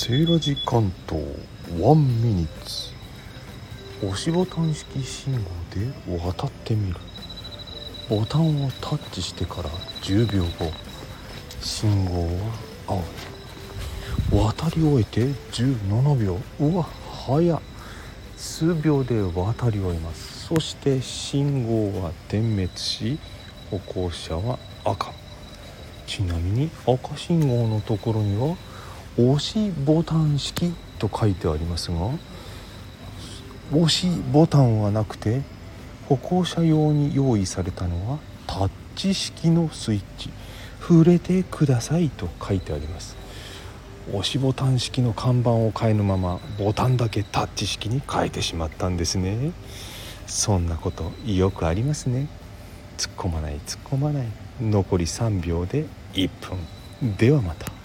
セーラジ関東ワンミニッツ。押しボタン式信号で渡ってみる。ボタンをタッチしてから10秒後信号は青。渡り終えて17秒うわ早数秒で渡り終えます。そして信号は点滅し歩行者は赤。ちなみに赤信号のところには押しボタン式と書いてありますが押しボタンはなくて歩行者用に用意されたのはタッチ式のスイッチ。触れてくださいと書いてあります。押しボタン式の看板を変えぬままボタンだけタッチ式に変えてしまったんですね。そんなことよくありますね。突っ込まない突っ込まない。残り3秒で1分。ではまた。